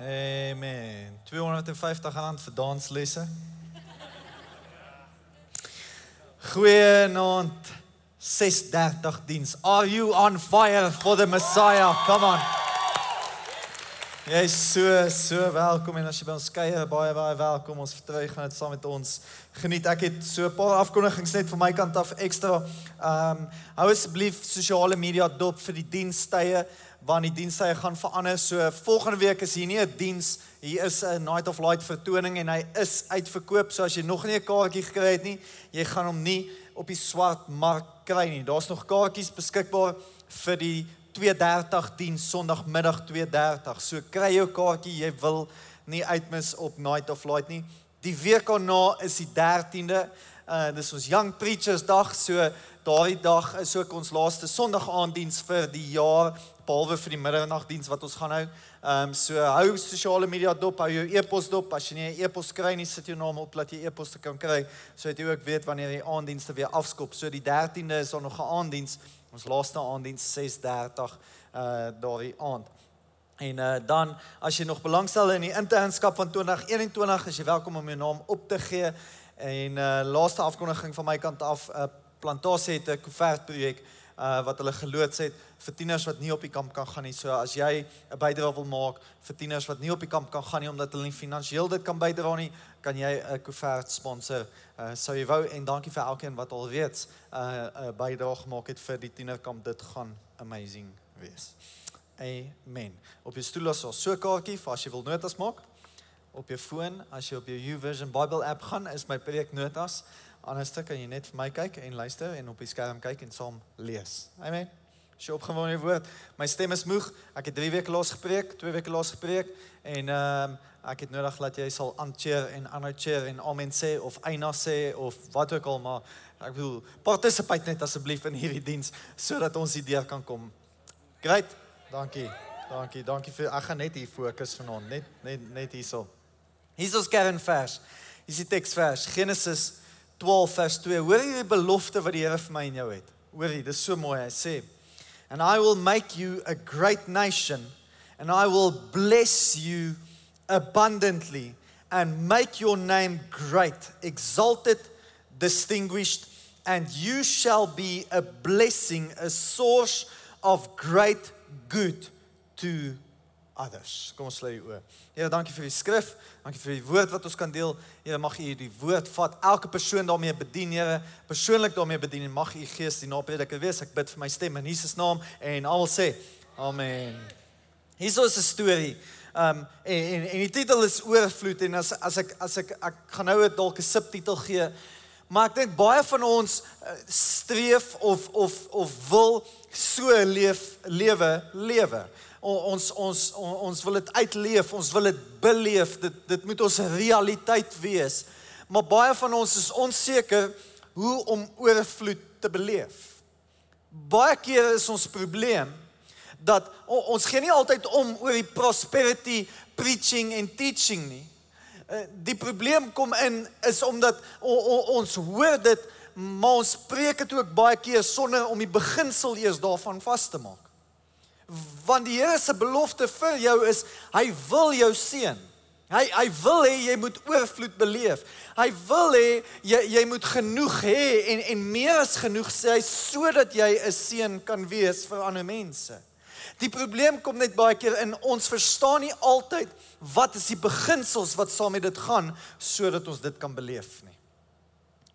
Amen. 250 rand vir danslesse. Goeienaand. 6:30 diens. Are you on fire for the Messiah? Come on. Jy is so so welkom en as jy by ons kuier baie baie welkom. Ons vertrou jy gaan dit saam met ons geniet. Ek het so 'n paar afkondigings net van my kant af ekstra. Ehm um, hou asseblief sosiale media dop vir die dienstye want die dienstye gaan verander. So volgende week is hier nie 'n diens, hier is 'n Night of Light vertoning en hy is uitverkoop. So as jy nog nie 'n kaartjie gekry het nie, jy gaan hom nie op die swart mark kry nie. Daar's nog kaartjies beskikbaar vir die 2:30 diens Sondagmiddag 2:30. So kry jou kaartjie, jy wil nie uitmis op Night of Light nie. Die week daarna is die 13de. Uh dis ons Young Preachers Dag. So daardie dag is ook ons laaste Sondag aanddiens vir die jaar behalwe vir die middernagdiens wat ons gaan hou. Ehm um, so hou sosiale media dop, hou jou e-pos dop. As jy nie 'n e-pos kry nie, sit jou naam op dat jy e-pos te kan kry sodat jy ook weet wanneer die aanddienste weer afskop. So die 13de is daar nog 'n aanddiens. Ons laaste aanddiens 6:30 uh daardie aand. En uh dan as jy nog belangstel in die internskap van 2021, is jy welkom om jou naam op te gee. En uh laaste afkondiging van my kant af, uh, plantasie het 'n koevert projek uh wat hulle geloods het vir tieners wat nie op die kamp kan gaan nie. So as jy 'n bydrae wil maak vir tieners wat nie op die kamp kan gaan nie omdat hulle nie finansiëel dit kan bydra nie, kan jy 'n koevert sponsor. Uh sou jy wou en dankie vir elkeen wat alreeds uh 'n bydrae gemaak het vir die tienerkamp. Dit gaan amazing wees. Amen. Op jou stoel is so 'n kaartjie vir as jy wil notas maak. Op jou foon, as jy op jou YouVersion Bible app gaan, is my preek Anderste kan jy net vir my kyk en luister en op die skerm kyk en saam lees. Amen. Sy opgewonde woord. My stem is moeg. Ek het 3 weke laas gepreek, 2 weke laas gepreek en ehm um, ek het nodig dat jy sal aancheer en aancheer en amen sê of eina sê of wat ook al maar ek wil participate net asseblief in hierdie diens sodat ons hier deur kan kom. Great. Dankie. Dankie. Dankie vir ek gaan net hier fokus vanaand, net net net hierso. Ons kernvers. Hier is die teksvers Genesis 12 vers 2. Hoor jy die belofte wat die Here vir my en jou het? Hoor jy, dis so mooi. Hy sê, "And I will make you a great nation, and I will bless you abundantly and make your name great, exalted, distinguished, and you shall be a blessing, a source of great good to others. Kom ons sluit die oë. Here, dankie vir die skrif. Dankie vir die woord wat ons kan deel. Here, mag U die woord vat. Elke persoon daarmee bedien, Here, persoonlik daarmee bedien en mag U Gees die naprediker wees. Ek bid vir my stem in Jesus naam en almal sê amen. Hier is 'n storie. Um en, en en die titel is oorvloed en as as ek as ek ek gaan nou dalk 'n subtitel gee. Maar ek dink baie van ons uh, streef of of of wil so leef lewe lewe ons ons ons wil dit uitleef, ons wil dit beleef. Dit dit moet ons realiteit wees. Maar baie van ons is onseker hoe om oorvloed te beleef. Baie kere is ons probleem dat ons gee nie altyd om oor die prosperity preaching en teaching nie. Eh, die probleem kom in is omdat ons hoor dit maar ons preek dit ook baie keer sonder om die beginsel eers daarvan vas te maak want die Here se belofte vir jou is hy wil jou seën. Hy hy wil hê jy moet oorvloed beleef. Hy wil hê jy jy moet genoeg hê en en meer as genoeg sê hy sodat jy 'n seën kan wees vir ander mense. Die probleem kom net baie keer in ons verstaan nie altyd wat is die beginsels wat saam met dit gaan sodat ons dit kan beleef nie.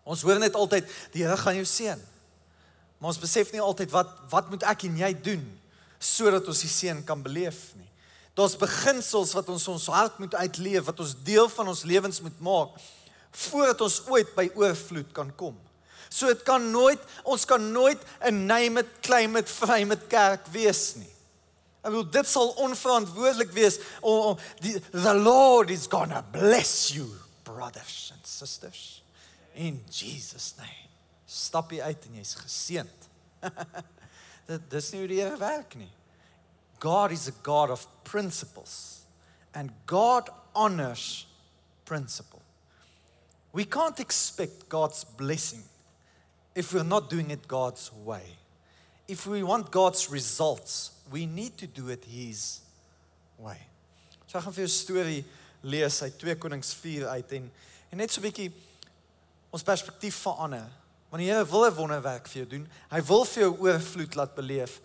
Ons hoor net altyd die Here gaan jou seën. Maar ons besef nie altyd wat wat moet ek en jy doen sodat ons die seën kan beleef nie. Daar's beginsels wat ons ons hart moet uitleef, wat ons deel van ons lewens moet maak voordat ons ooit by oorvloed kan kom. So dit kan nooit ons kan nooit 'n name it claim it frame it kerk wees nie. Ek bedoel dit sal onverantwoordelik wees. Oh, oh, die, the Lord is going to bless you brothers and sisters in Jesus name. Stap jy uit en jy's geseënd. dit dis nie hoe die Here werk nie. God is a God of principles and God honors principle. We can't expect God's blessing if we're not doing it God's way. If we want God's results, we need to do it his way. So ek gaan vir jou storie lees uit 2 Konings 4 uit en en net so 'n bietjie ons perspektief verander. Want die Here wil 'n wonderwerk vir jou doen. Hy wil vir jou oorvloed laat beleef.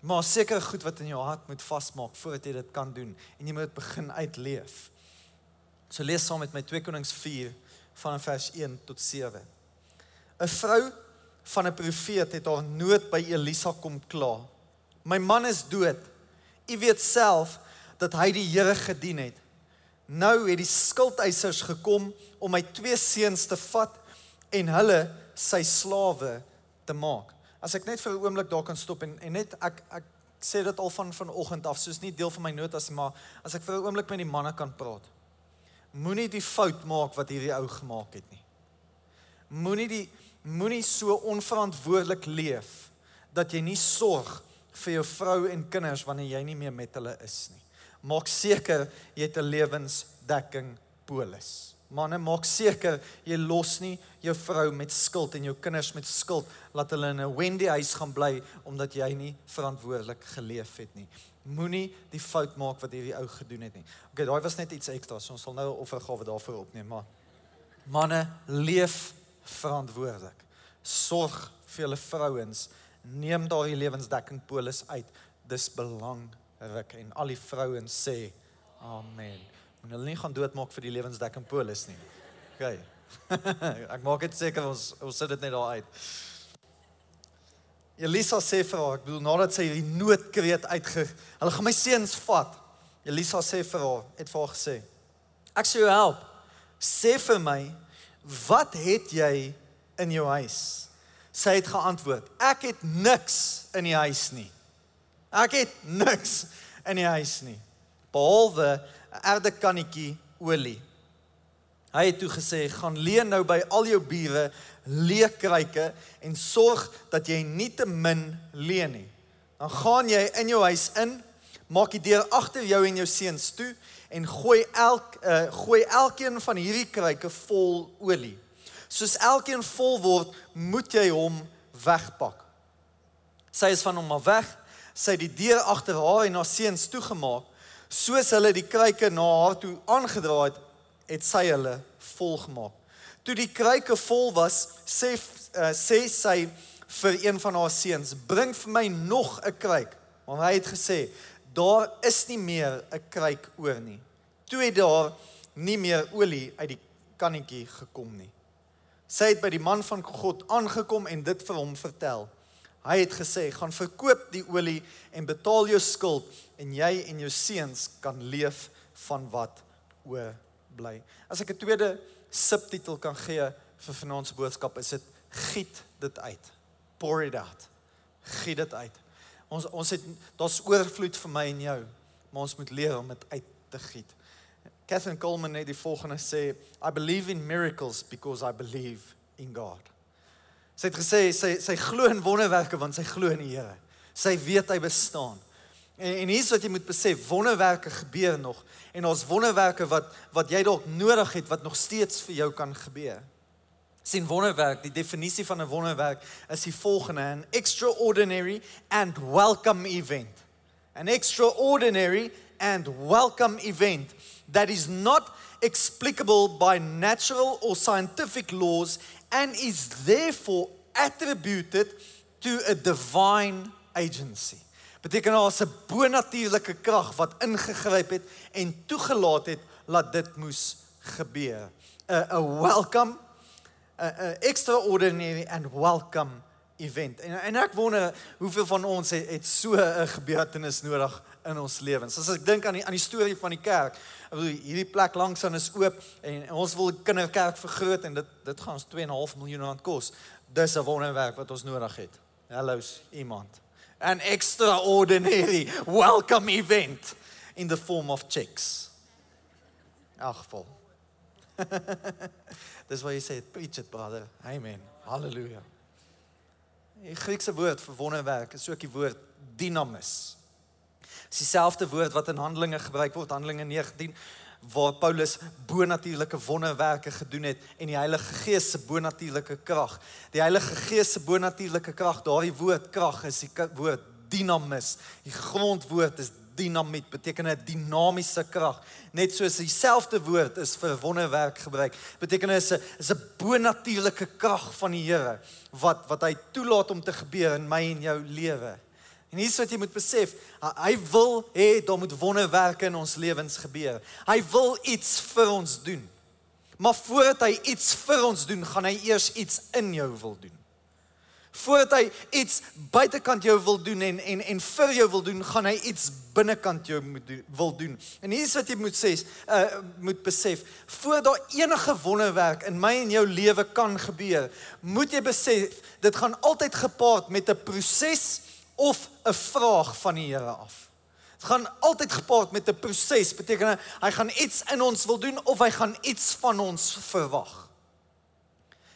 Maar seker goed wat in jou hart moet vasmaak voordat jy dit kan doen en jy moet begin uitleef. So lees saam met my 2 Konings 4 van vers 1 tot 7. 'n Vrou van 'n profeet het haar nood by Elisa kom kla. My man is dood. U weet self dat hy die Here gedien het. Nou het die skuldeisers gekom om my twee seuns te vat en hulle sy slawe te maak. As ek net vir 'n oomblik daar kan stop en en net ek ek sê dit al van vanoggend af, soos nie deel van my notas maar as ek vir 'n oomblik met die manne kan praat. Moenie die fout maak wat hierdie ou gemaak het nie. Moenie die moenie so onverantwoordelik leef dat jy nie sorg vir jou vrou en kinders wanneer jy nie meer met hulle is nie. Maak seker jy het 'n lewensdekking polis. Manne, maak seker jy los nie jou vrou met skuld en jou kinders met skuld laat hulle in 'n Wendy huis gaan bly omdat jy nie verantwoordelik geleef het nie. Moenie die fout maak wat hierdie ou gedoen het nie. Okay, daai was net iets ekstra. So ons sal nou 'n offergawe daarvoor opneem, maar manne, leef verantwoordelik. Sorg vir julle vrouens. Neem daardie lewensdekking polis uit. Dis belangrik en al die vrouens sê amen. Moet hulle nie gaan doodmaak vir die lewensdekking polis nie. OK. Ek maak dit seker ons ons sit dit net daar uit. Elisa sê vir haar, ek bedoel nadat sy hierdie noodkreet uitge, hulle gaan my seuns vat. Elisa sê vir haar, het vir haar gesê, ek sal jou help. Sê vir my, wat het jy in jou huis? Sy het geantwoord, ek het niks in die huis nie. Ek het niks in die huis nie. Behalwe 'n erdekannetjie olie. Hy het toe gesê, gaan leen nou by al jou bure leekryke en sorg dat jy nie te min leen nie. Dan gaan jy in jou huis in, maak die deur agter jou en jou seuns toe en gooi elk uh, gooi elkeen van hierdie kryke vol olie. Soos elkeen vol word, moet jy hom wegpak. Sy is van hom af weg. Sy het die deur agter haar en haar seuns toegemaak. Soos hulle die kryke na haar toe aangedraai het, het sy hulle volgemaak. Toe die kruike vol was, sê uh, sê sy vir een van haar seuns: "Bring vir my nog 'n kruik." Want hy het gesê: "Daar is nie meer 'n kruik oor nie." Toe het daar nie meer olie uit die kannetjie gekom nie. Sy het by die man van God aangekom en dit vir hom vertel. Hy het gesê: "Gaan verkoop die olie en betaal jou skuld en jy en jou seuns kan leef van wat oorbly." As ek 'n tweede subtitel kan gee vir vanaand se boodskap is dit giet dit uit. Pour it out. Giet dit uit. Ons ons het daar's oorvloed vir my en jou, maar ons moet leer om dit uit te giet. Catherine Coleman het die volgende sê, I believe in miracles because I believe in God. Sy het gesê sy sy glo in wonderwerke want sy glo in die Here. Sy weet hy bestaan. En en hier's wat jy moet besef, wonderwerke gebeur nog en ons wonderwerke wat wat jy dalk nodig het wat nog steeds vir jou kan gebeur. Sien wonderwerk, die definisie van 'n wonderwerk is die volgende: an extraordinary and welcome event. An extraordinary and welcome event that is not explicable by natural or scientific laws and is therefore attributed to a divine agency beteken daar's 'n bonatuurlike krag wat ingegryp het en toegelaat het dat dit moes gebeur. 'n 'n welcome 'n extraordinary and welcome event. En en ek wonder hoeveel van ons het, het so 'n gebeurtenis nodig in ons lewens. As ek dink aan die aan die storie van die kerk, ek bedoel hierdie plek langs aan is oop en ons wil kinderkerk vergroot en dit dit gaan ons 2.5 miljoen rand kos. Dis 'n wonderwerk wat ons nodig het. Hallo's iemand an extraordinary welcome event in the form of chicks. Agvol. Dis wat jy sê, preach it brother. Amen. Halleluja. Die Griekse woord vir wonderwerk is ook die woord dynamis. Dis dieselfde woord wat in Handelinge gebruik word, Handelinge 19 waar Paulus bonatuurlike wonderwerke gedoen het en die Heilige Gees se bonatuurlike krag. Die Heilige Gees se bonatuurlike krag, daardie woord krag is die woord dynamis. Die grondwoord is dinamiet, beteken 'n dinamiese krag. Net soos dieselfde woord is vir wonderwerk gebruik. Beteken is 'n is 'n bonatuurlike krag van die Here wat wat hy toelaat om te gebeur in my en jou lewe. En hier's wat jy moet besef, hy wil hê daar moet wonderwerke in ons lewens gebeur. Hy wil iets vir ons doen. Maar voordat hy iets vir ons doen, gaan hy eers iets in jou wil doen voordat hy iets buitekant jou wil doen en en en vir jou wil doen, gaan hy iets binnekant jou moet doen, wil doen. En hier is wat jy moet sê, uh moet besef, voordat daar enige wonderwerk in my en jou lewe kan gebeur, moet jy besef dit gaan altyd gepaard met 'n proses of 'n vraag van die Here af. Dit gaan altyd gepaard met 'n proses, beteken hy gaan iets in ons wil doen of hy gaan iets van ons verwag.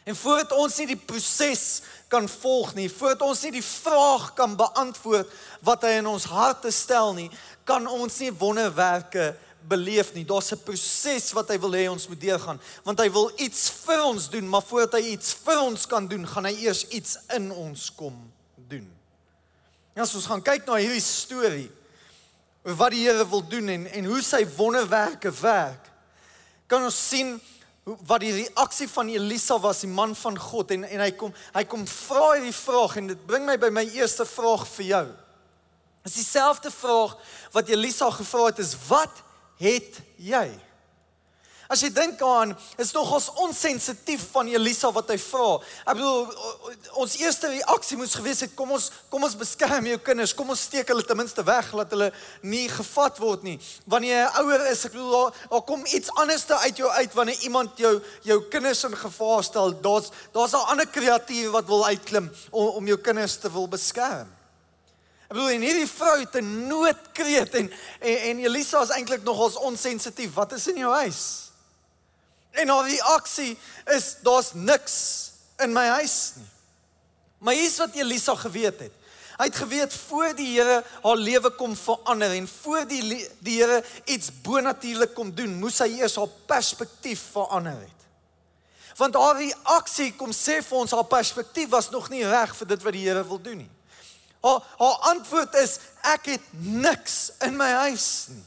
En voordat ons nie die proses kan volg nie, voordat ons nie die vraag kan beantwoord wat hy in ons harte stel nie, kan ons nie wonderwerke beleef nie. Daar's 'n proses wat hy wil hê ons moet deurgaan, want hy wil iets vir ons doen, maar voordat hy iets vir ons kan doen, gaan hy eers iets in ons kom doen. En as ons gaan kyk na hierdie storie oor wat die Here wil doen en en hoe sy wonderwerke werk, kan ons sien wat die reaksie van Elisa was, die man van God en en hy kom hy kom vra hierdie vraag en dit bring my by my eerste vraag vir jou. Dis dieselfde vraag wat Elisa gevra het is wat het jy? As jy dink aan, is nogals onsensitief van Elisa wat hy vra. Ek bedoel ons eerste reaksie moes gewees het kom ons kom ons beskerm jou kinders, kom ons steek hulle ten minste weg laat hulle nie gevat word nie. Wanneer jy ouer is, ek bedoel daar, daar kom iets anderste uit jou uit wanneer iemand jou jou kinders in gevaar stel. Daar's daar's 'n ander kreatuur wat wil uitklim om om jou kinders te wil beskerm. Ek bedoel en hierdie vrou het 'n noodkreet en en, en Elisa is eintlik nogals onsensitief. Wat is in jou huis? En haar reaksie is daar's niks in my huis nie. Maar hier's wat Elisa geweet het. Hy het geweet voor die Here haar lewe kom verander en voor die die Here iets bonatuurlik kom doen, moes hy eers haar perspektief verander het. Want haar reaksie kom sê vir ons haar perspektief was nog nie reg vir dit wat die Here wil doen nie. Haar haar antwoord is ek het niks in my huis nie.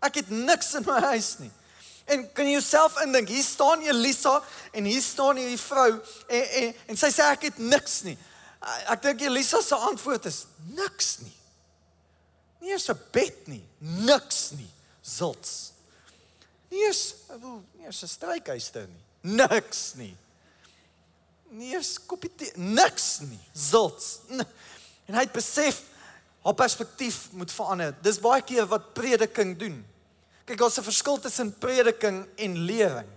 Ek het niks in my huis nie. En kan jy jouself indink, hier staan Elisa en hier staan hierdie vrou en en en sy sê ek het niks nie. Ek dink Elisa se antwoord is niks nie. Nie eens 'n bed nie, niks nie. Zults. Nie eens, nie eens 'n strykyster nie. Niks nie. Nie eens koppie tee, niks nie. Zults. En hy het besef haar perspektief moet verander. Dis baie keer wat prediking doen. Kyk, daar's 'n verskil tussen prediking en lering.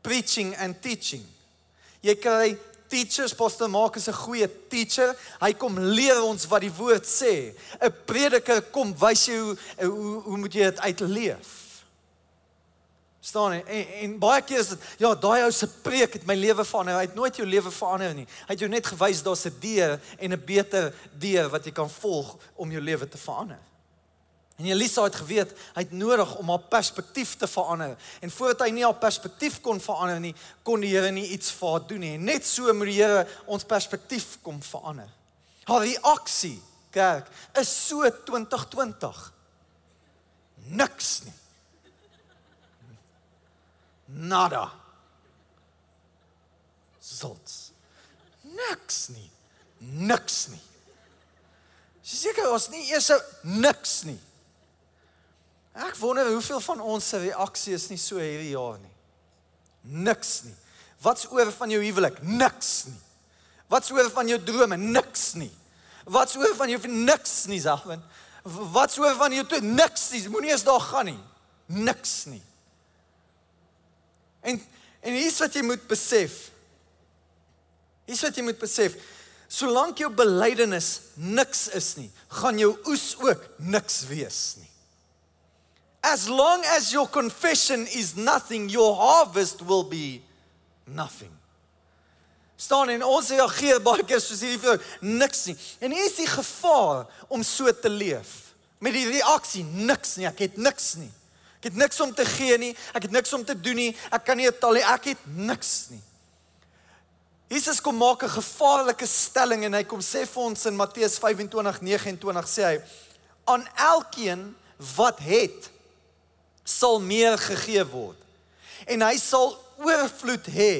Preaching and teaching. Jy kry teachers, Pastor Mark is 'n goeie teacher. Hy kom leer ons wat die woord sê. 'n Prediker kom wys jou hoe, hoe hoe moet jy dit uitleef. Staan en, en, en baie keer is dit ja, daai ou se preek het my lewe verander. Hy het nooit jou lewe verander nie. Hy het jou net gewys daar's 'n deur en 'n beter deur wat jy kan volg om jou lewe te verander. En Elisa het geweet hy het nodig om haar perspektief te verander. En voordat hy nie haar perspektief kon verander nie, kon die Here nie iets vir haar doen nie. Net so moet die Here ons perspektief kom verander. Haar reaksie, kerk, is so 2020. Niks nie. Nada. Zots. Niks nie. Niks nie. Sy gou ons nie eers niks nie. Ek wonder hoeveel van ons se reaksie is nie so hierdie jaar nie. Niks nie. Wat's oor van jou huwelik? Niks nie. Wat's oor van jou drome? Niks nie. Wat's oor van jou niks nie, Zagwin? Wat's oor van jou toe? Niks nie. Moenie eens daar gaan nie. Niks nie. En en hier's wat jy moet besef. Hier's wat jy moet besef. Solank jou belydenis niks is nie, gaan jou oes ook niks wees nie. As long as your confession is nothing, your harvest will be nothing. Staan en ons reageer baie keer soos hierdie vrou, niks nie. En is die gevaar om so te leef. Met die reaksie niks nie, ek het niks nie. Ek het niks om te gee nie, ek het niks om te doen nie, ek kan nie betaal nie, ek het niks nie. Jesus kom maak 'n gevaarlike stelling en hy kom sê vir ons in Matteus 25:29 sê hy aan elkeen wat het sal meer gegee word en hy sal oorvloed hê.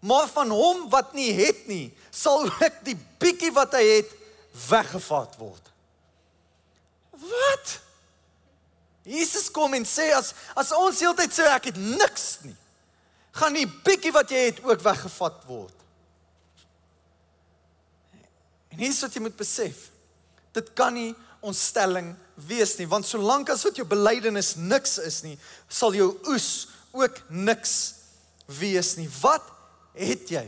Maar van hom wat nie het nie, sal ook die bietjie wat hy het weggevat word. Wat? Jesus kom en sê as as ons heeltyd sê ek het niks nie, gaan die bietjie wat jy het ook weggevat word. En hier is wat jy moet besef. Dit kan nie ons stelling wees nie, want solank as wat jou belydenis niks is nie, sal jou oes ook niks wees nie. Wat het jy?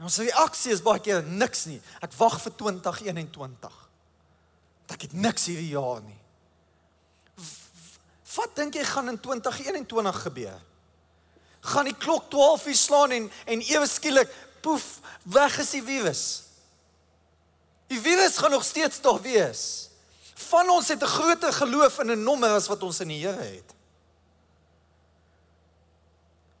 En ons reaksie is baie keer niks nie. Ek wag vir 2021. Ek het niks hierdie jaar nie. Wat dink jy gaan in 2021 gebeur? Gaan die klok 12 uur slaan en en ewe skielik poef weg is die virus. Die virus gaan nog steeds daar wees. Van ons het 'n groter geloof in 'n nommer as wat ons in die Here het.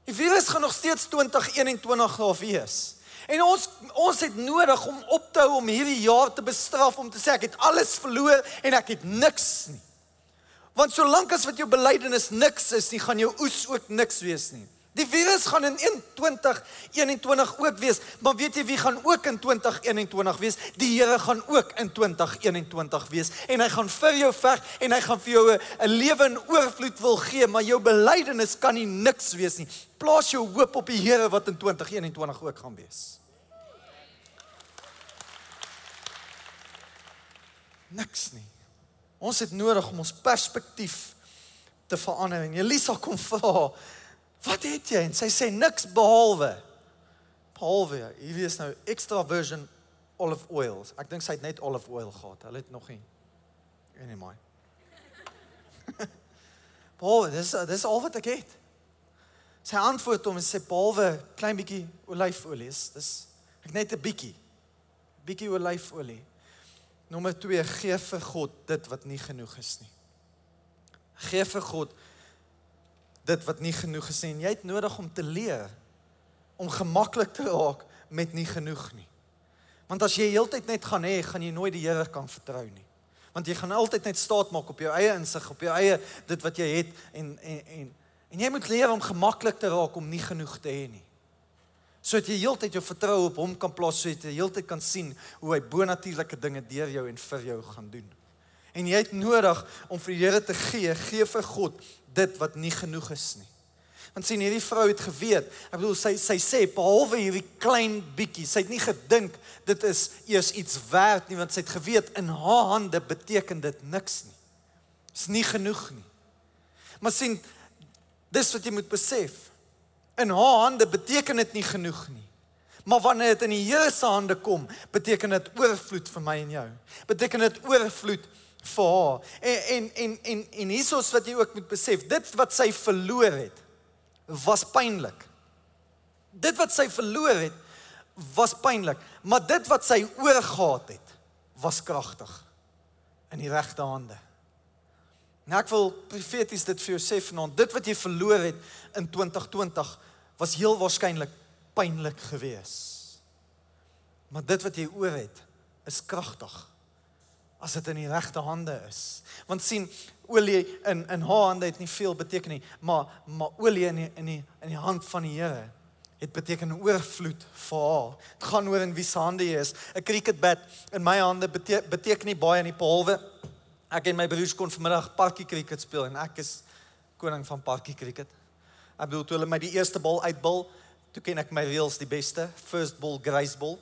Die virus gaan nog steeds 2021 daar wees. En ons ons het nodig om op te hou om hierdie jaar te bestraf om te sê ek het alles verloor en ek het niks nie. Want solank as wat jou belydenis niks is, nie gaan jou oes ook niks wees nie. Die virus gaan in 2021 ook wees, maar weet jy wie gaan ook in 2021 wees? Die Here gaan ook in 2021 wees en hy gaan vir jou veg en hy gaan vir jou 'n lewe in oorvloed wil gee, maar jou belydenis kan nie niks wees nie. Plaas jou hoop op die Here wat in 2021 ook gaan wees. Niks nie. Ons het nodig om ons perspektief te verander. En Elisa kom vra, "Wat het jy?" En sy sê niks behalwe behalwe hier is nou extra virgin olive oils. Ek dink sy het net olive oil gehad. Hulle het nog nie anymore. behalwe dis dis al wat ek het. Sy antwoord hom en sê behalwe klein bietjie olyfolie. Dis ek net 'n bietjie. Bietjie olyfolie. Nommer 2 gee vir God dit wat nie genoeg is nie. Gee vir God dit wat nie genoeg is nie. Jy het nodig om te leer om gemaklik te raak met nie genoeg nie. Want as jy heeltyd net gaan hê, gaan jy nooit die Here kan vertrou nie. Want jy gaan altyd net staat maak op jou eie insig, op jou eie dit wat jy het en en en en jy moet leer om gemaklik te raak om nie genoeg te hê nie sodat jy heeltyd jou vertroue op hom kan plaas sodat jy heeltyd kan sien hoe hy bonatuurlike dinge deur jou en vir jou gaan doen. En jy het nodig om vir die Here te gee, gee vir God dit wat nie genoeg is nie. Want sien hierdie vrou het geweet, ek bedoel sy sy sê behalwe hierdie klein bietjie, sy het nie gedink dit is eers iets werd nie want sy het geweet in haar hande beteken dit niks nie. Is nie genoeg nie. Maar sien dis wat jy moet besef in haar hande beteken dit nie genoeg nie. Maar wanneer dit in die Here se hande kom, beteken dit oorvloed vir my en jou. Beteken dit oorvloed vir haar. En en en en, en hiersoos wat jy ook moet besef, dit wat sy verloor het, was pynlik. Dit wat sy verloor het, was pynlik, maar dit wat sy oorgehad het, was kragtig in die regte hande. Nou ek wil profeties dit vir jou sê vanaand, dit wat jy verloor het in 2020 was heel waarskynlik pynlik geweest. Maar dit wat jy oor het, is kragtig as dit in die regte hande is. Want sien, olie in in haar hande het nie veel beteken nie, maar maar olie in die, in die in die hand van die Here het beteken oorvloed vir haar. Dit gaan oor in wie se hande jy is. 'n Cricket bat in my hande beteken, beteken nie baie nie behalwe ek en my broers kon vanmiddag parkie cricket speel en ek is koning van parkie cricket. Ek bedoel toe hulle my die eerste bal uitbil, toe ken ek my reels die beste, first ball grace ball.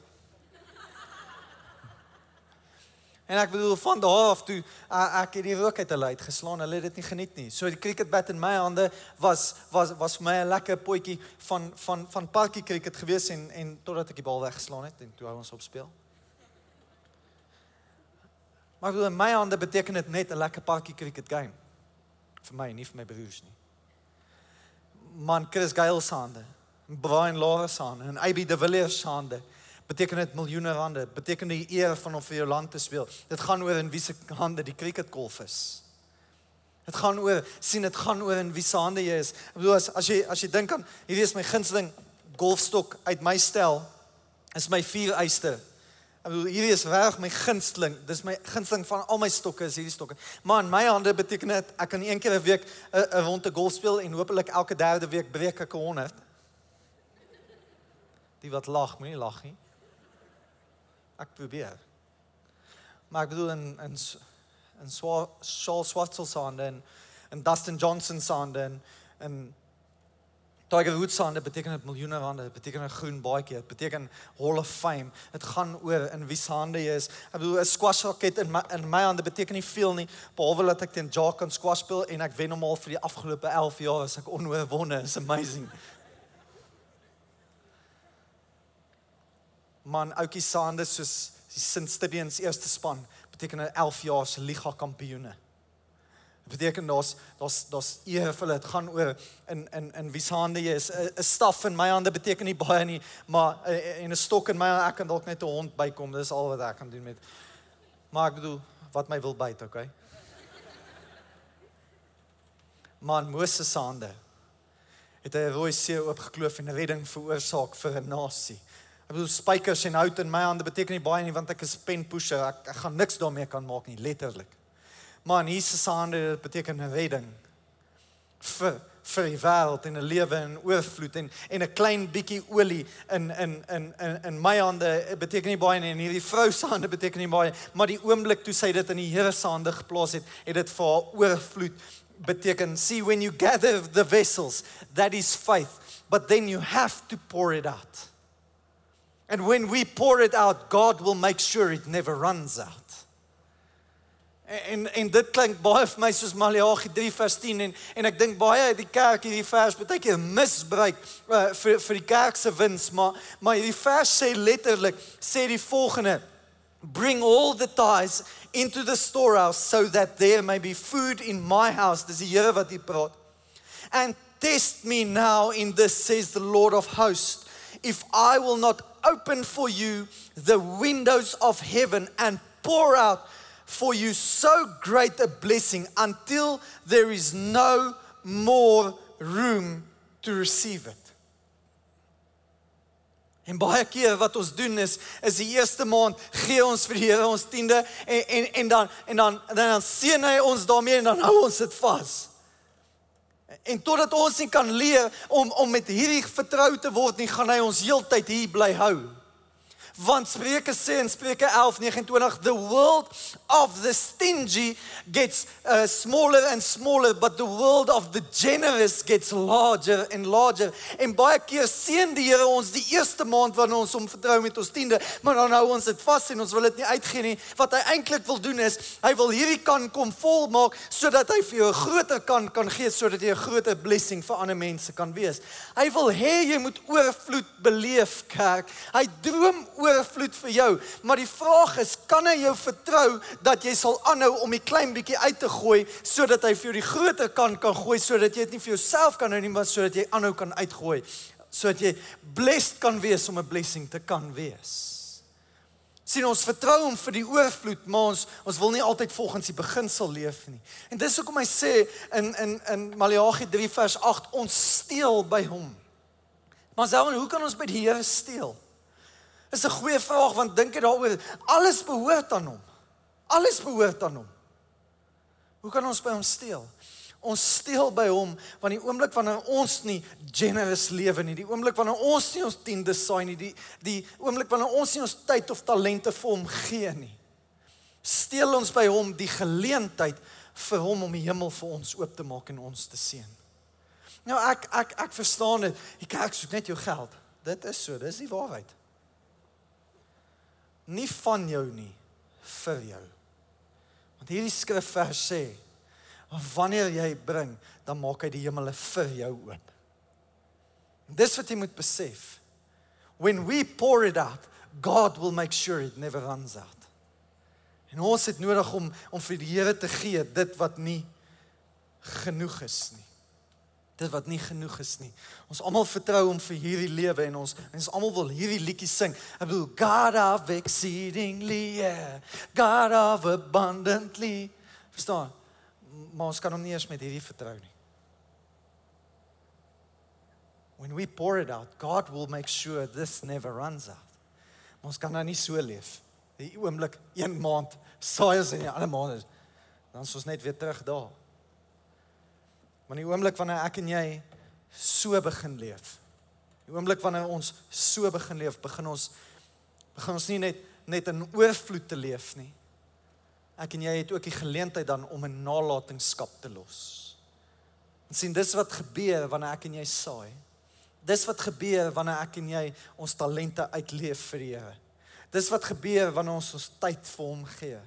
En ek bedoel van daar af toe ek het die rook uit hulle uit geslaan, hulle het dit nie geniet nie. So die cricket bat in my hande was was was vir my 'n lekker potjie van van van parkie cricket gewees en en totdat ek die bal weggeslaan het en toe hou ons op speel. Maar vir my hande beteken dit net 'n lekker parkie cricket game. Vir my, nie vir my broers nie man Chris Gayle se hande, Brian Lara se hande en AB de Villiers se hande. Beteken dit miljoene rande, beteken die eer van om vir jou land te speel. Dit gaan oor in wie se hande die cricketkolf is. Dit gaan oor sien dit gaan oor in wie se hande jy is. Ek bedoel as as jy as jy dink aan hierdie is my gunsteling golfstok uit my stel is my vier eyster Ek bedoel hierdie is reg my gunsteling. Dis my gunsteling van al my stokke is hierdie stokke. Maar in my hande beteken dit ek kan een keer 'n week 'n ronde golf speel en hopelik elke derde week breek ek 'n 100. Die wat lag, moenie lag nie. Ek probeer. Maar ek bedoel in in in Charles Schwartzel se hande en en Dustin Johnson se hande en en Tiger Woods se hande beteken dit miljoene rande, dit beteken 'n groen baadjie, dit beteken Hall of Fame. Dit gaan oor in wie se hande jy is. Ek bedoel 'n squash raket in my in my hande beteken nie veel nie, behalwe dat ek teen Jock kan squash speel en ek wen hom al vir die afgelope 11 jaar as ek onoorwonde. It's amazing. Man, ouetjie se hande soos die St. Stephen's eerste span beteken 'n 11 jaar se liga kampioene. Dit beteken daar's daar's daar's eer vir hulle. Dit gaan oor in in in wie se hande jy is. 'n Staf in my hande beteken nie baie nie, maar en 'n stok in my ek kan dalk net 'n hond bykom. Dis al wat ek kan doen met. Maar ek bedoel wat my wil byt, okay? Man Moses se hande het 'n rooi see oopgekloof en redding veroorsaak vir 'n nasie. Ek bedoel spykers en hout in my hande beteken nie baie nie want ek is pen pusher. Ek, ek gaan niks daarmee kan maak nie, letterlik. Maar in Jesus se hande dit beteken 'n redding vir vir die wêreld en 'n lewe in oorvloed. En en 'n klein bietjie olie in in in in in my hande beteken nie baie nie en hierdie vrou se hande beteken nie baie maar die oomblik toe sy dit in die Here se hande geplaas het het dit vir haar oorvloed beteken. See when you gather the vessels that is faith. But then you have to pour it out and when we pour it out God will make sure it never runs out. En en dit klink baie vir my soos Maleagi 3 vers 10 en en ek dink baie die kerk hierdie vers baie keer misbruik uh, vir vir die kerk se wins maar maar hierdie vers sê letterlik sê die volgende bring all the tithes into the storehouse so that there may be food in my house. Dis die Here wat hier praat. And test me now in this says the Lord of hosts if I will not open for you the windows of heaven and pour out for you so great a blessing until there is no more room to receive it. En baie keer wat ons doen is is die eerste maand gee ons vir die Here ons tiende en en en dan en dan en dan seën hy ons daarmee en dan hou ons dit vas. En totdat ons nie kan leer om om met hierdie vertrou te word nie, gaan hy ons heeltyd hier bly hou. Want Spreuke sê in Spreuke 11:29 the world of the stingy gets uh, smaller and smaller but the world of the generous gets larger and larger. En baie keer seën die Here ons die eerste maand wanneer ons hom vertrou met ons tiende, maar dan hou ons dit vas en ons wil dit nie uitgee nie. Wat hy eintlik wil doen is hy wil hierdie kan kom volmaak sodat hy vir jou 'n groter kan kan gee sodat jy 'n groter blessing vir ander mense kan wees. Hy wil hê jy moet oorvloed beleef, kerk. Hy droom oor oorvloed vir jou. Maar die vraag is, kan hy jou vertrou dat jy sal aanhou om die klein bietjie uit te gooi sodat hy vir jou die groter kan kan gooi sodat jy dit nie vir jouself kan hou nie, maar sodat jy aanhou kan uitgooi sodat jy blessed kan wees om 'n blessing te kan wees. Sien ons vertrou hom vir die oorvloed, maar ons ons wil nie altyd volgens die beginsel leef nie. En dis hoekom hy sê in in in Maleagi 3 vers 8 ons steel by hom. Maar selfs hoe kan ons by die Here steel? Is 'n goeie vraag want dink jy daaroor? Alles behoort aan hom. Alles behoort aan hom. Hoe kan ons by hom steel? Ons steel by hom want die oomblik wanneer ons nie generous lewe nie, die oomblik wanneer ons nie ons tiende saai nie, die die oomblik wanneer ons nie ons tyd of talente vir hom gee nie, steel ons by hom die geleentheid vir hom om die hemel vir ons oop te maak en ons te seën. Nou ek ek ek verstaan dit. Die kerk soek net jou geld. Dit is so, dis die waarheid nie van jou nie vir jou. Want hierdie skrifvers sê wanneer jy bring, dan maak hy die hemele vir jou oop. Dis wat jy moet besef. When we pour it out, God will make sure it never runs out. En ons het nodig om om vir die Here te gee dit wat nie genoeg is nie dit wat nie genoeg is nie. Ons almal vertrou hom vir hierdie lewe en ons ons almal wil hierdie liedjie sing. I will God of exceedingly yeah, God of abundantly. Verstaan? Maar ons kan hom nie eens met hierdie vertrou nie. When we pour it out, God will make sure this never runs out. Ons kan nou nie so leef Die oomblik een maand saai ons in die ander maande dan is ons net weer terug daar. Maar die oomblik wanneer ek en jy so begin leef. Die oomblik wanneer ons so begin leef, begin ons begin ons nie net net in oorvloed te leef nie. Ek en jy het ook die geleentheid dan om 'n nalatenskap te los. En sien dis wat gebeur wanneer ek en jy saai. Dis wat gebeur wanneer ek en jy ons talente uitleef vir die Here. Dis wat gebeur wanneer ons ons tyd vir hom gee.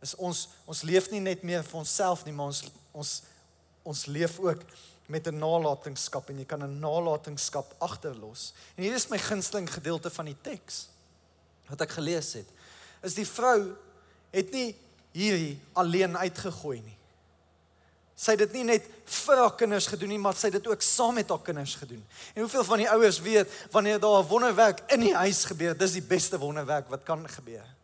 Is ons ons leef nie net meer vir onsself nie, maar ons ons ons leef ook met 'n nalatenskap en jy kan 'n nalatenskap agterlos. En hier is my gunsteling gedeelte van die teks wat ek gelees het. Is die vrou het nie hierdie alleen uitgegooi nie. Sy het dit nie net vir haar kinders gedoen nie, maar sy het dit ook saam met haar kinders gedoen. En hoeveel van die ouers weet wanneer daar 'n wonderwerk in die huis gebeur, dis die beste wonderwerk wat kan gebeur.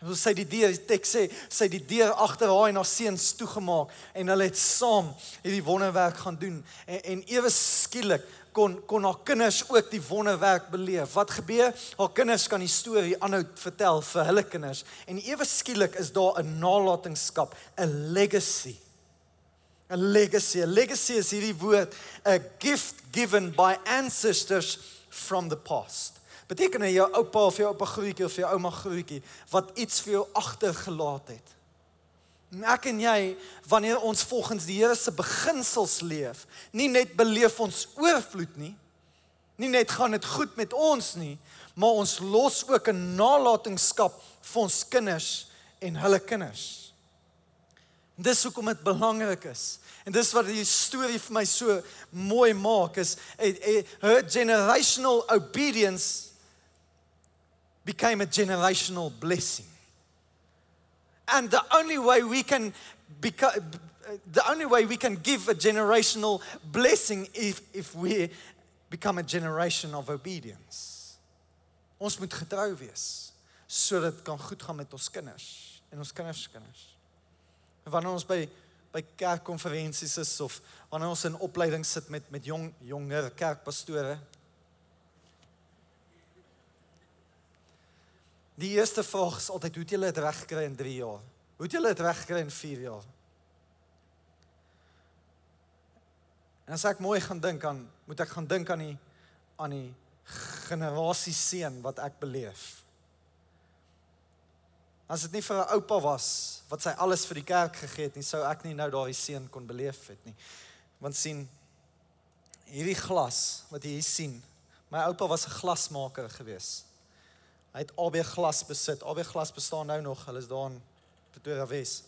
En so sy die deur, die teks sê, sy die deur agter haar en haar seuns toegemaak en hulle het saam hierdie wonderwerk gaan doen. En en ewe skielik kon kon haar kinders ook die wonderwerk beleef. Wat gebeur? Haar kinders kan die storie aanhou vertel vir hulle kinders. En ewe skielik is daar 'n nalatenskap, 'n legacy. 'n Legacy. 'n Legacy is hierdie woord, a gift given by ancestors from the past. Beteken jy oupa of jou oupa grootjie of jou ouma grootjie wat iets vir jou agtergelaat het? ek en jy wanneer ons volgens die Here se beginsels leef, nie net beleef ons oorvloed nie, nie net gaan dit goed met ons nie, maar ons los ook 'n nalatenskap vir ons kinders en hulle kinders. En dis hoekom dit belangrik is. En dis wat die storie vir my so mooi maak is a, a, her generational obedience became a generational blessing and the only way we can become the only way we can give a generational blessing if if we become a generation of obedience. Ons moet getrou wees sodat kan goed gaan met ons kinders en ons kinders se kinders. Wanneer ons by by kerkkonferensies is of wanneer ons in opleiding sit met met jong jonger kerkpastore Die eerste vraag is altyd hoe het julle dit reg gekry in 3 jaar? Hoe het julle dit reg gekry in 4 jaar? En as ek mooi gaan dink aan, moet ek gaan dink aan die aan die generasie seën wat ek beleef. As dit nie vir 'n oupa was wat sy alles vir die kerk gegee het nie, sou ek nie nou daardie seën kon beleef het nie. Want sien hierdie glas wat jy hier sien, my oupa was 'n glasmaker geweest. Hy het AB glas besit. AB glas bestaan nou nog. Hulle is daar in Pretoria Wes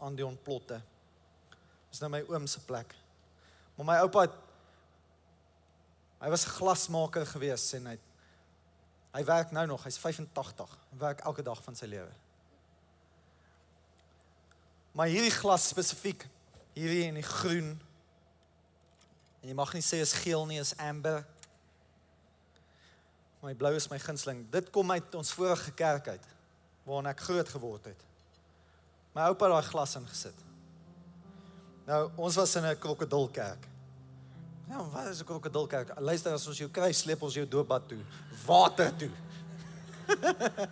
aan die ontplotte. Dis nou my oom se plek. Maar my oupa het hy was 'n glasmaker gewees en hy hy werk nou nog. Hy's 85. Hy werk elke dag van sy lewe. Maar hierdie glas spesifiek, hierdie in die groen. En jy mag nie sê is geel nie, is amber. My blou is my gunsteling. Dit kom uit ons vorige kerk uit waarin ek groot geword het. My oupa daai glas ingesit. Nou, ons was in 'n krokodilkerk. Ja, wat is 'n krokodilkerk? Luister as ons jou kry, sleep ons jou doopbad toe, water toe.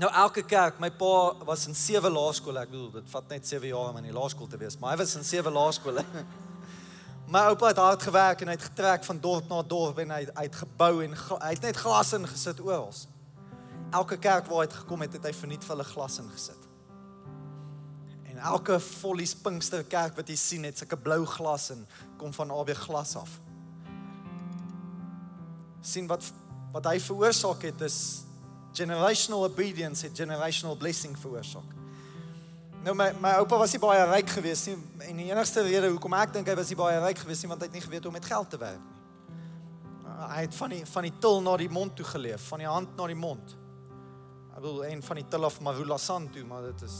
nou elke kerk, my pa was in sewe laerskole. Ek bedoel, dit vat net 7 jaar om in die laerskool te wees, maar hy was in sewe laerskole. My oupa het hard gewerk en hy het getrek van dorp na dorp en hy hy het gebou en hy het net glas ingesit oral. Elke kerk waar hy het gekom het, het hy verniet vir hulle glas ingesit. En elke Follies Pinkster kerk wat jy sien het sulke blou glas en kom van AB glas af. sien wat wat hy veroorsaak het is generational obedience, het generational blessing veroorsaak. Nou my my oupa was nie baie ryk gewees nie en die enigste rede hoekom ek dink hy was nie baie ryk gewees nie want hy het nie geweet hoe om met geld te werk nie. Hy het van die van die til na die mond toe geleef, van die hand na die mond. Ek wil een van die til af Marula San toe, maar dit is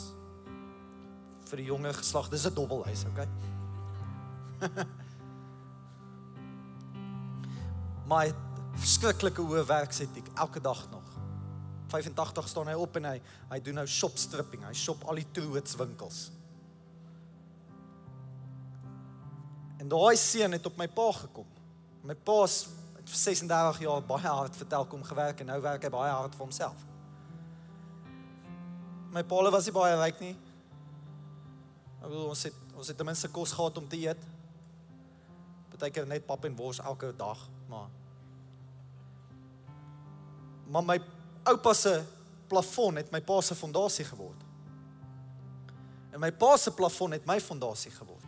vir die jonger geslag, dis 'n dobbelhuis, okay? my verskriklike hoë werksetiek elke dag nog. 85 staan hy op en hy hy doen nou shop stripping. Hy shop al die troets winkels. En daai seun het op my pa gekom. My pa's het vir 36 jaar baie hard vir Telkom gewerk en nou werk hy baie hard vir homself. My pa was nie baie ryk nie. Ek bedoel ons het ons het ten minste kos gehad om te eet. Partykeer net pap en wors elke dag, maar maar my oupa se plafon het my pa se fondasie geword. En my pa se plafon het my fondasie geword.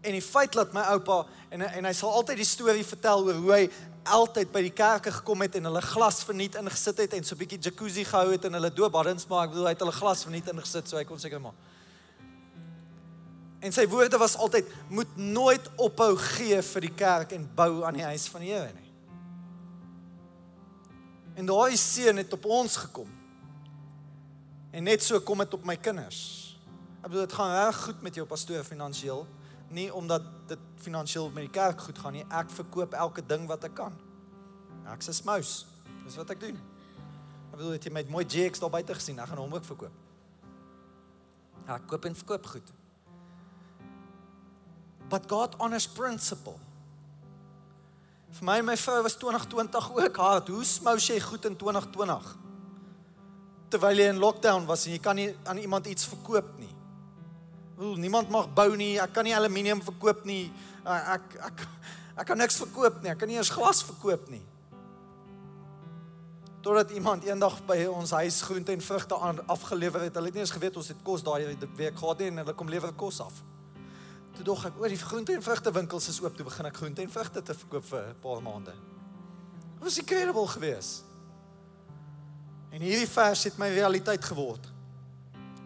En die feit dat my oupa en en hy sal altyd die storie vertel oor hoe hy altyd by die kerke gekom het en hulle glas verniet ingesit het en so 'n bietjie jacuzzi gehou het en hulle doopbaddens maar ek bedoel hy het hulle glas verniet ingesit so hy kon seker maar. En sy woorde was altyd moet nooit ophou gee vir die kerk en bou aan die huis van die Here nie. En daai seën het op ons gekom. En net so kom dit op my kinders. Ek bedoel dit gaan reg goed met jou pastoor finansiëel, nie omdat dit finansiëel met die kerk goed gaan nie. Ek verkoop elke ding wat ek kan. Ek's 'n smous. Dis wat ek doen. Ek bedoel het jy met mooi JX daar buite gesien? Ek gaan hom ook verkoop. Ja, ek koop en verkoop goed. But God honors principle. Vir my en my vrou was 2020 ook hard. Hoe smous jy goed in 2020? Terwyl jy in lockdown was en jy kan nie aan iemand iets verkoop nie. Hoe niemand mag bou nie. Ek kan nie aluminium verkoop nie. Ek ek ek, ek kan niks verkoop nie. Ek kan nie eens glas verkoop nie. Totdat iemand eendag by ons huis groente en vrugte afgelewer het. Hulle het nie eens geweet ons het kos daai week gehad nie en hulle kom lewer kos af. Toe dog ek, oor die groente en vrugte winkels is oop, toe begin ek groente en vrugte te verkoop vir 'n paar maande. Dit was incredible geweest. En hierdie vers het my realiteit geword.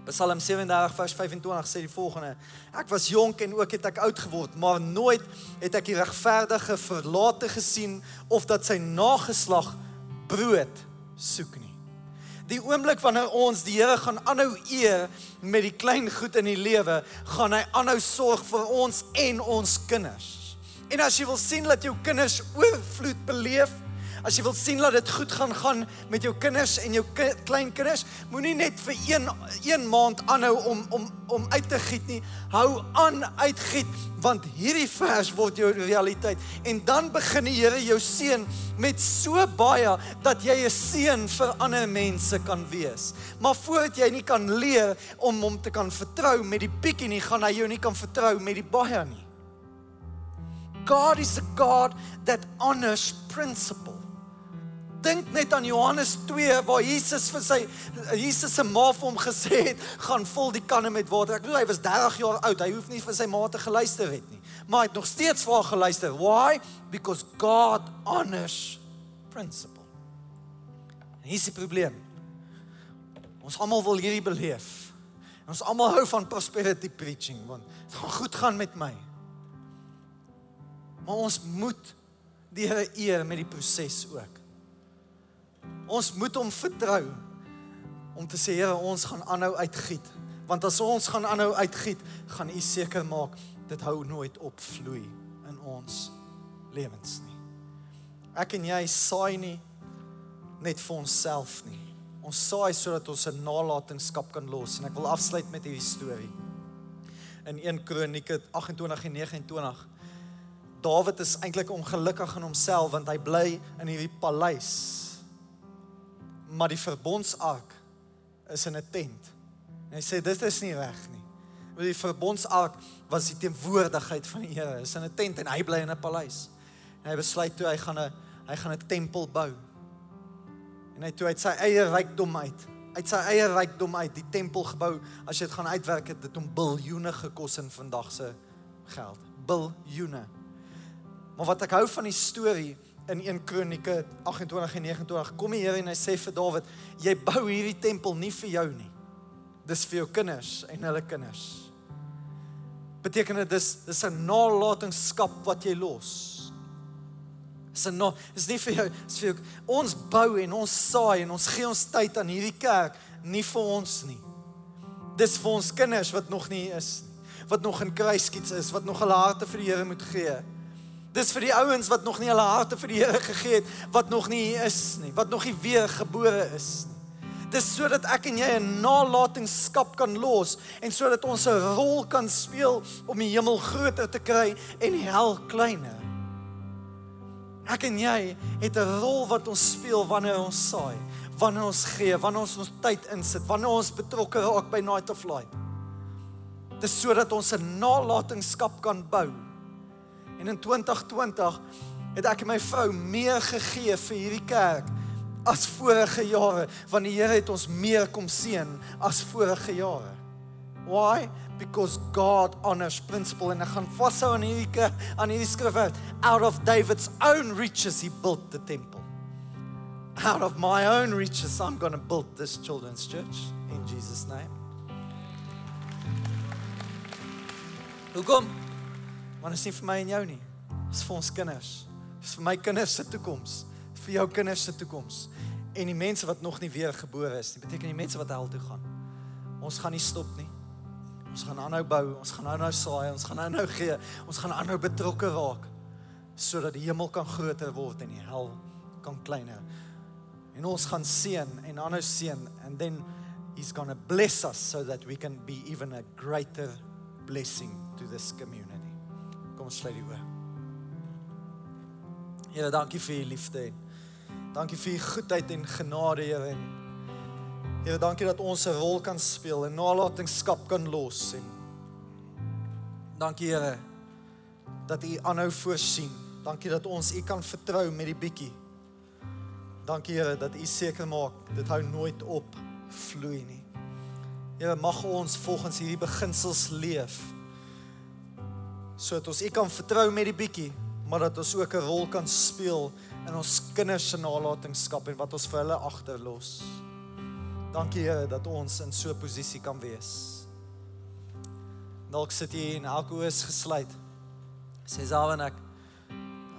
Psalm 37 vers 25 sê die volgende: Ek was jonk en ook het ek oud geword, maar nooit het ek die regverdige verlate gesien of dat sy nageslag brood soek nie die oomblik wanneer ons die Here gaan aanhou eer met die klein goed in die lewe, gaan hy aanhou sorg vir ons en ons kinders. En as jy wil sien dat jou kinders oorvloed beleef, As jy wil sien dat dit goed gaan gaan met jou kinders en jou klein kinders, moenie net vir een een maand aanhou om om om uit te giet nie. Hou aan uitgiet want hierdie vers word jou realiteit en dan begin die Here jou seën met so baie dat jy 'n seën vir ander mense kan wees. Maar voordat jy nie kan leer om hom te kan vertrou met die bietjie nie, gaan hy jou nie kan vertrou met die baie nie. God is a God that honors principle dink net aan Johannes 2 waar Jesus vir sy Jesus se ma vir hom gesê het, gaan vul die kanne met water. Ek bedoel hy was 30 jaar oud. Hy hoef nie vir sy ma te geluister het nie. Maar hy het nog steeds vir haar geluister. Why? Because God honors principle. En hier is die probleem. Ons almal wil hierdie beleef. Ons almal hou van prosperity preaching want dit gaan goed gaan met my. Maar ons moet die Here eer met die proses ook. Ons moet hom vertrou om te sê Here, ons gaan aanhou uitgiet. Want as ons gaan aanhou uitgiet, gaan U seker maak dit hou nooit op vloei in ons lewens nie. Ek en jy saai nie net vir onsself nie. Ons saai sodat ons 'n nalatenskap kan los en ek wil afsluit met hierdie storie. In 1 Kronieke 28 en 29 Dawid is eintlik ongelukkig in homself want hy bly in hierdie paleis maar die verbondsark is in 'n tent. En hy sê dit is nie reg nie. Want die verbondsark was die teenwoordigheid van die Here. Is in 'n tent en hy bly in 'n paleis. En hy besluit toe hy gaan 'n hy gaan 'n tempel bou. En hy toe uit sy eie rykdom uit, uit sy eie rykdom uit die tempel gebou. As jy dit gaan uitwerk het dit om biljoene gekos in vandag se geld. Biljoene. Maar wat ek hou van die storie in 1 Kronieke 28 en 29 kom die Here en hy sê vir Dawid, jy bou hierdie tempel nie vir jou nie. Dis vir jou kinders en hulle kinders. Beteken dit dis dis 'n nalatenskap wat jy los. Dis 'n no, is nie vir jou, dis vir jou. Ons bou en ons saai en ons gee ons tyd aan hierdie kerk nie vir ons nie. Dis vir ons kinders wat nog nie is wat nog in kruiskiets is, wat nog hulle harte vir die Here moet gee. Dis vir die ouens wat nog nie hulle harte vir die Here gegee het, wat nog nie is nie, wat nog nie weer gebore is nie. Dis sodat ek en jy 'n nalatenskap kan los en sodat ons 'n rol kan speel om die hemel groter te kry en die hel kleiner. Ek en jy het 'n rol wat ons speel wanneer ons saai, wanneer ons gee, wanneer ons ons tyd insit, wanneer ons betrokke raak by Night of Light. Dit is sodat ons 'n nalatenskap kan bou. En in 2020 het ek en my vrou meer gegee vir hierdie kerk as vorige jare want die Here het ons meer kom seën as vorige jare. Why? Because God honors principle en ek gaan vashou aan hierdie aan hierdie skrif out of David's own riches he built the temple. Out of my own riches I'm going to build this children's church in Jesus name. Hoekom? Want is nie vir my en jou nie. Dit is vir ons kinders. Dit is vir my kinders se toekoms, vir jou kinders se toekoms. En die mense wat nog nie weer gebore is nie, beteken die mense wat hel toe gaan. Ons gaan nie stop nie. Ons gaan aanhou bou, ons gaan aanhou saai, ons gaan aanhou gee, ons gaan aanhou betrokke raak sodat die hemel kan groter word en die hel kan kleiner. En ons gaan seën en aanhou seën and then he's going to bless us so that we can be even a greater blessing to this community. Kom ons sluit die oë. Here, dankie vir u liefde. Dankie vir u goedheid en genade, Here. En Here, dankie dat ons 'n rol kan speel en nalatenskap kan los en Dankie, Here, dat u aanhou voorsien. Dankie dat ons u kan vertrou met die bietjie. Dankie, Here, dat u seker maak dit hou nooit op vloei nie. Here, mag ons volgens hierdie beginsels leef sodat ons U kan vertrou met die bietjie, maar dat ons ook 'n rol kan speel in ons kinders se nalatenskap en wat ons vir hulle agterlos. Dankie Here dat ons in so 'n posisie kan wees. Dalk sit jy en elke oë is gesluit. Sê Zawen ek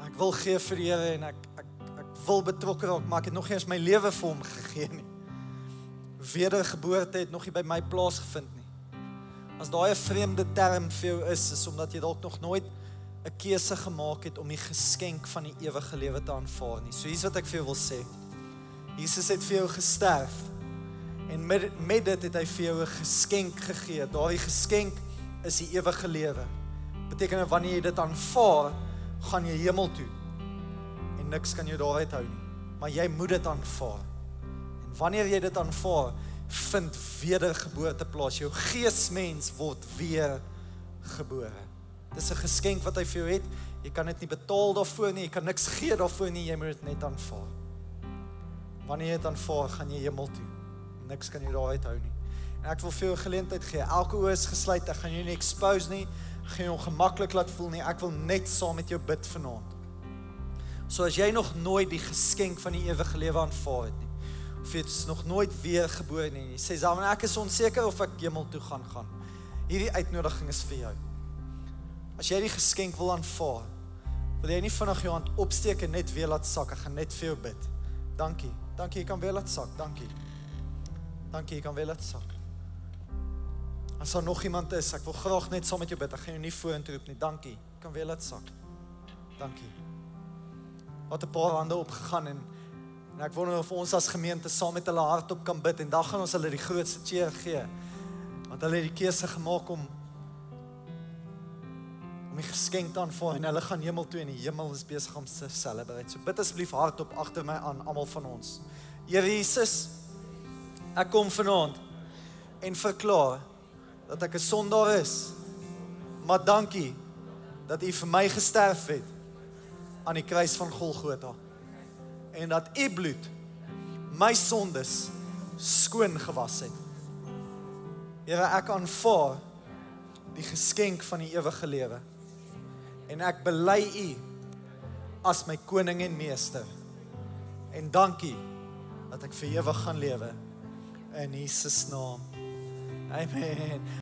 ek wil gee vir die Here en ek ek ek wil betrokke raak, maar ek het nog nie eens my lewe vir hom gegee nie. Wedergeboorte het nog nie by my plaasgevind nie. As daai 'n vreemde term vir jou is, is omdat jy dalk nog nooit 'n keuse gemaak het om die geskenk van die ewige lewe te aanvaar nie. So hier's wat ek vir jou wil sê. Jesus het vir jou gesterf en met met dit het hy vir jou 'n geskenk gegee. Daai geskenk is die ewige lewe. Beteken dat wanneer jy dit aanvaar, gaan jy hemel toe. En niks kan jou daaruit hou nie. Maar jy moet dit aanvaar. En wanneer jy dit aanvaar, vind wedergeboorte plaas. Jou geesmens word weer gebore. Dis 'n geskenk wat hy vir jou het. Jy kan dit nie betaal daarvoor nie. Jy kan niks gee daarvoor nie. Jy moet dit net aanvaar. Wanneer jy dit aanvaar, gaan jy hemel toe. Niks kan jou daaruit hou nie. En ek wil vir jou 'n geleentheid gee. Elke oë is gesluit. Ek gaan jou nie expose nie. Geen ongemaklik laat voel nie. Ek wil net saam met jou bid vanaand. So as jy nog nooit die geskenk van die ewige lewe aanvaar het nie, is nog nooit weer gebore nie. Sê Zaman ek is onseker of ek hemel toe gaan gaan. Hierdie uitnodiging is vir jou. As jy die geskenk wil aanvaar, wil jy nie vinnig jou hand opsteek en net weer laat sak. Ek gaan net vir jou bid. Dankie. Dankie jy kan weer laat sak. Dankie. Dankie jy kan weer laat sak. As daar nog iemand is, ek wil graag net saam met jou bid. Ek gaan jou nie vorentoe roep nie. Dankie. Jy kan weer laat sak. Dankie. Wat 'n paar hande opgegaan en En ek wonder of ons as gemeente saam met hulle hardop kan bid en dan gaan ons hulle die grootste cheer gee. Want hulle het die keuse gemaak om om die geskenk te aanvaar en hulle gaan hemel toe en die hemel is besig om te celebrate. So bid asseblief hardop agter my aan almal van ons. Here Jesus, ek kom vanaand en verklaar dat ek 'n sondaar is. Maar dankie dat U vir my gesterf het aan die kruis van Golgotha en dat u bloed my sondes skoon gewas het. Here, ek aanvaar die geskenk van die ewige lewe. En ek bely u as my koning en meester. En dankie dat ek vir ewig gaan lewe in Jesus naam. Amen.